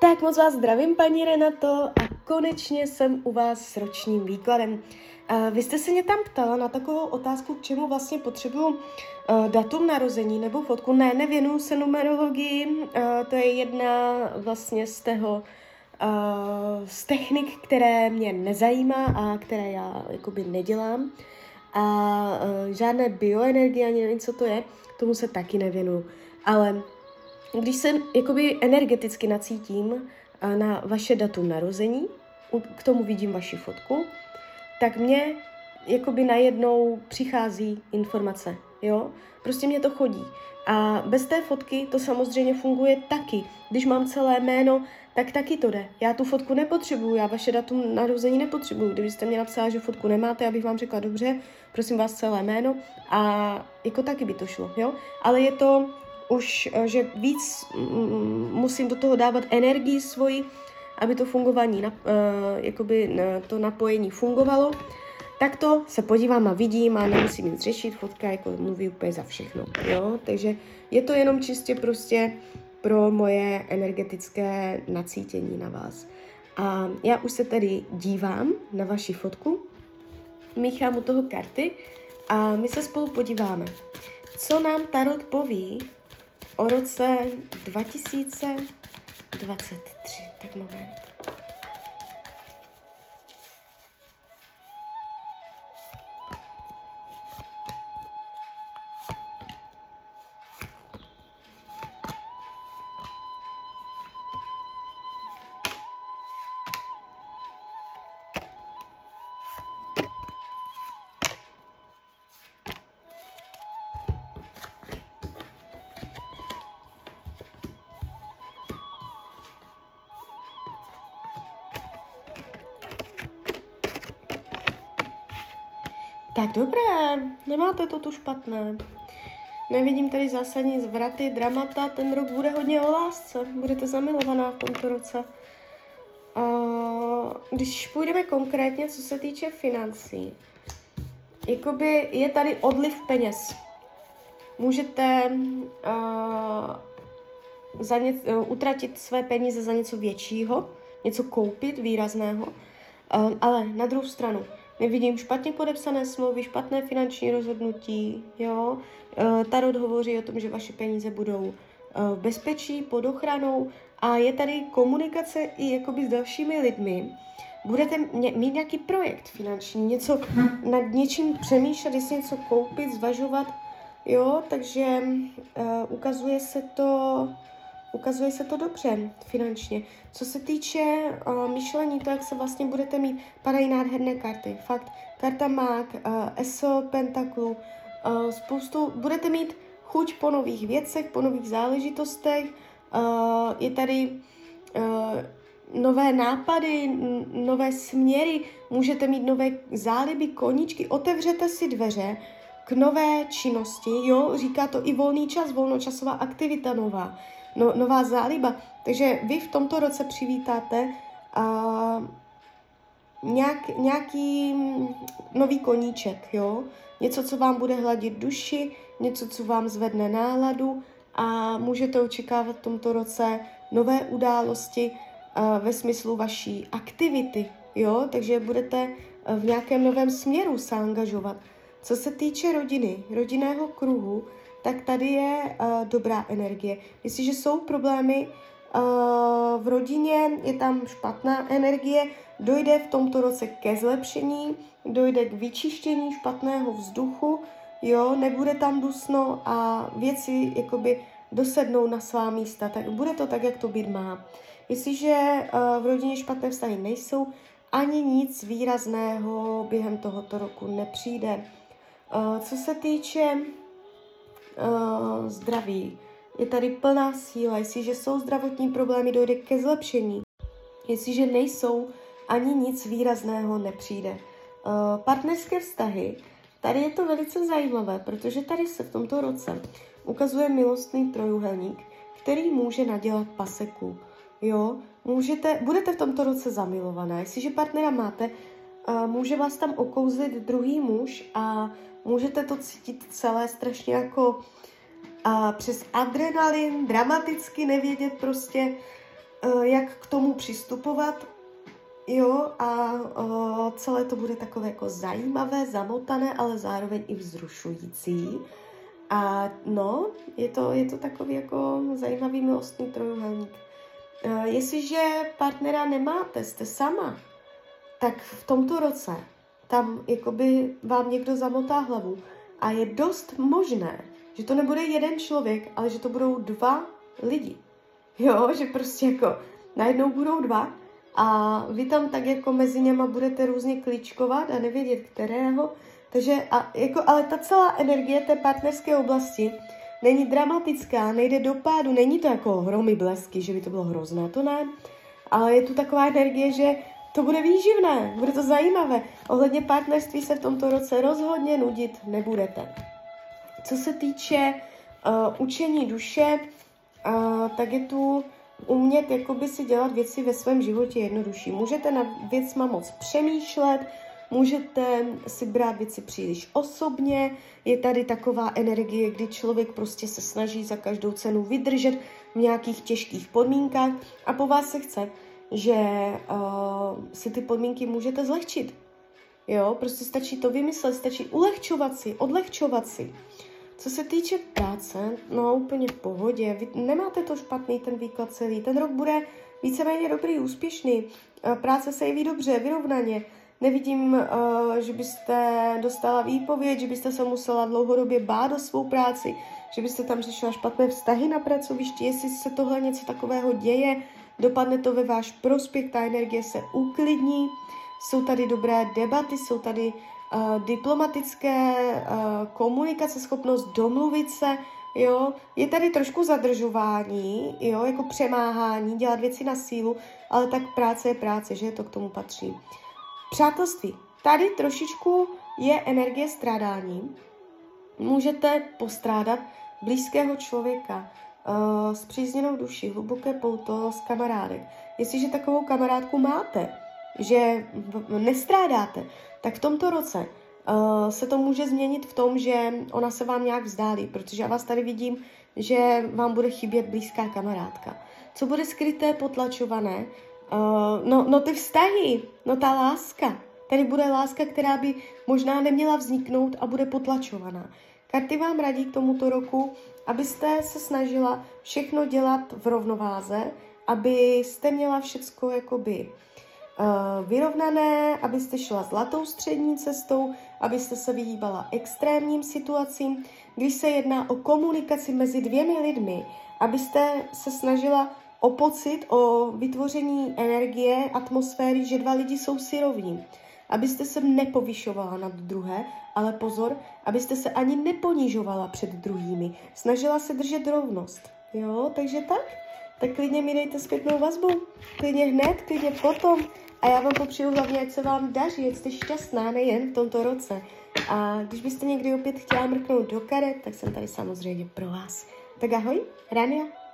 Tak moc vás zdravím, paní Renato, a konečně jsem u vás s ročním výkladem. Vy jste se mě tam ptala na takovou otázku, k čemu vlastně potřebuju datum narození nebo fotku. Ne, nevěnuju se numerologii, to je jedna vlastně z toho, z technik, které mě nezajímá a které já jakoby nedělám. A žádné bioenergie, ani nevím, co to je, tomu se taky nevěnuju. Ale když se jakoby energeticky nacítím na vaše datum narození, k tomu vidím vaši fotku, tak mě jakoby najednou přichází informace, jo? Prostě mě to chodí. A bez té fotky to samozřejmě funguje taky. Když mám celé jméno, tak taky to jde. Já tu fotku nepotřebuju, já vaše datum narození nepotřebuju. Kdybyste mě napsala, že fotku nemáte, abych vám řekla dobře, prosím vás celé jméno a jako taky by to šlo, jo? Ale je to už, eh, že víc mm, musím do toho dávat energii svoji, aby to fungování, uh, jakoby to napojení fungovalo, tak to se podívám a vidím a nemusím nic řešit, fotka jako mluví úplně za všechno, jo, takže je to jenom čistě prostě pro moje energetické nacítění na vás. A já už se tady dívám na vaši fotku, míchám u toho karty a my se spolu podíváme, co nám Tarot poví o roce 2023. Tak moment. Tak dobré, nemáte to tu špatné. Nevidím tady zásadní zvraty, dramata, ten rok bude hodně o lásce, budete zamilovaná v tomto roce. A když půjdeme konkrétně, co se týče financí, jakoby je tady odliv peněz. Můžete uh, za ně, uh, utratit své peníze za něco většího, něco koupit výrazného, uh, ale na druhou stranu, Nevidím špatně podepsané smlouvy, špatné finanční rozhodnutí, jo. E, Tarot hovoří o tom, že vaše peníze budou e, v bezpečí, pod ochranou a je tady komunikace i jakoby s dalšími lidmi. Budete mít nějaký projekt finanční, něco nad něčím přemýšlet, jestli něco koupit, zvažovat, jo, takže uh, ukazuje se to ukazuje se to dobře finančně. Co se týče uh, myšlení, to, jak se vlastně budete mít, padají nádherné karty. Fakt, karta mák, uh, ESO, pentaklu, uh, spoustu, budete mít chuť po nových věcech, po nových záležitostech, uh, je tady uh, nové nápady, nové směry, můžete mít nové záliby, koníčky, otevřete si dveře k nové činnosti, jo, říká to i volný čas, volnočasová aktivita nová no, nová záliba. Takže vy v tomto roce přivítáte a, nějak, nějaký nový koníček, jo? Něco, co vám bude hladit duši, něco, co vám zvedne náladu a můžete očekávat v tomto roce nové události a, ve smyslu vaší aktivity, jo? Takže budete v nějakém novém směru se angažovat. Co se týče rodiny, rodinného kruhu, tak tady je uh, dobrá energie. Jestliže jsou problémy uh, v rodině, je tam špatná energie, dojde v tomto roce ke zlepšení, dojde k vyčištění špatného vzduchu, jo, nebude tam dusno a věci jakoby dosednou na svá místa, tak bude to tak, jak to být má. Jestliže uh, v rodině špatné vztahy nejsou, ani nic výrazného během tohoto roku nepřijde. Uh, co se týče uh, zdraví. Je tady plná síla. Jestliže jsou zdravotní problémy, dojde ke zlepšení. Jestliže nejsou, ani nic výrazného nepřijde. Uh, partnerské vztahy. Tady je to velice zajímavé, protože tady se v tomto roce ukazuje milostný trojuhelník, který může nadělat paseku. Jo, můžete, budete v tomto roce zamilovaná. Jestliže partnera máte, může vás tam okouzlit druhý muž a můžete to cítit celé strašně jako a přes adrenalin, dramaticky nevědět prostě, eh, jak k tomu přistupovat, jo, a uh, celé to bude takové jako zajímavé, zamotané, ale zároveň i vzrušující. A no, je to, je to takový jako zajímavý milostný trojuhelník. Uh, jestliže partnera nemáte, jste sama, tak v tomto roce tam jakoby vám někdo zamotá hlavu a je dost možné, že to nebude jeden člověk, ale že to budou dva lidi. Jo, že prostě jako najednou budou dva a vy tam tak jako mezi něma budete různě kličkovat a nevědět kterého. Takže, a jako, ale ta celá energie té partnerské oblasti není dramatická, nejde do pádu, není to jako hromy blesky, že by to bylo hrozné, to ne. Ale je tu taková energie, že to bude výživné, bude to zajímavé. Ohledně partnerství se v tomto roce rozhodně nudit nebudete. Co se týče uh, učení duše, uh, tak je tu umět jakoby si dělat věci ve svém životě jednodušší. Můžete na věcma moc přemýšlet, můžete si brát věci příliš osobně, je tady taková energie, kdy člověk prostě se snaží za každou cenu vydržet v nějakých těžkých podmínkách a po vás se chce, že uh, si ty podmínky můžete zlehčit. Jo, prostě stačí to vymyslet, stačí ulehčovat si, odlehčovat si. Co se týče práce, no úplně v pohodě. Vy nemáte to špatný, ten výklad celý. Ten rok bude víceméně dobrý, úspěšný. Práce se jeví dobře, vyrovnaně. Nevidím, uh, že byste dostala výpověď, že byste se musela dlouhodobě bát o svou práci, že byste tam řešila špatné vztahy na pracovišti. Jestli se tohle něco takového děje, dopadne to ve váš prospěch, ta energie se uklidní, jsou tady dobré debaty, jsou tady uh, diplomatické uh, komunikace, schopnost domluvit se, jo, je tady trošku zadržování, jo, jako přemáhání, dělat věci na sílu, ale tak práce je práce, že to k tomu patří. Přátelství. Tady trošičku je energie strádání. Můžete postrádat blízkého člověka, uh, s přízněnou duši, hluboké pouto s kamarádek. Jestliže takovou kamarádku máte, že nestrádáte, tak v tomto roce uh, se to může změnit v tom, že ona se vám nějak vzdálí, protože já vás tady vidím, že vám bude chybět blízká kamarádka. Co bude skryté, potlačované? Uh, no, no ty vztahy, no ta láska. Tady bude láska, která by možná neměla vzniknout a bude potlačovaná. Karty vám radí k tomuto roku, abyste se snažila všechno dělat v rovnováze, abyste měla všecko jakoby uh, vyrovnané, abyste šla zlatou střední cestou, abyste se vyhýbala extrémním situacím, když se jedná o komunikaci mezi dvěmi lidmi, abyste se snažila o pocit, o vytvoření energie, atmosféry, že dva lidi jsou si rovní abyste se nepovyšovala nad druhé, ale pozor, abyste se ani neponižovala před druhými. Snažila se držet rovnost. Jo, takže tak? Tak klidně mi dejte zpětnou vazbu. Klidně hned, klidně potom. A já vám popřeju hlavně, ať se vám daří, ať jste šťastná nejen v tomto roce. A když byste někdy opět chtěla mrknout do karet, tak jsem tady samozřejmě pro vás. Tak ahoj, Rania.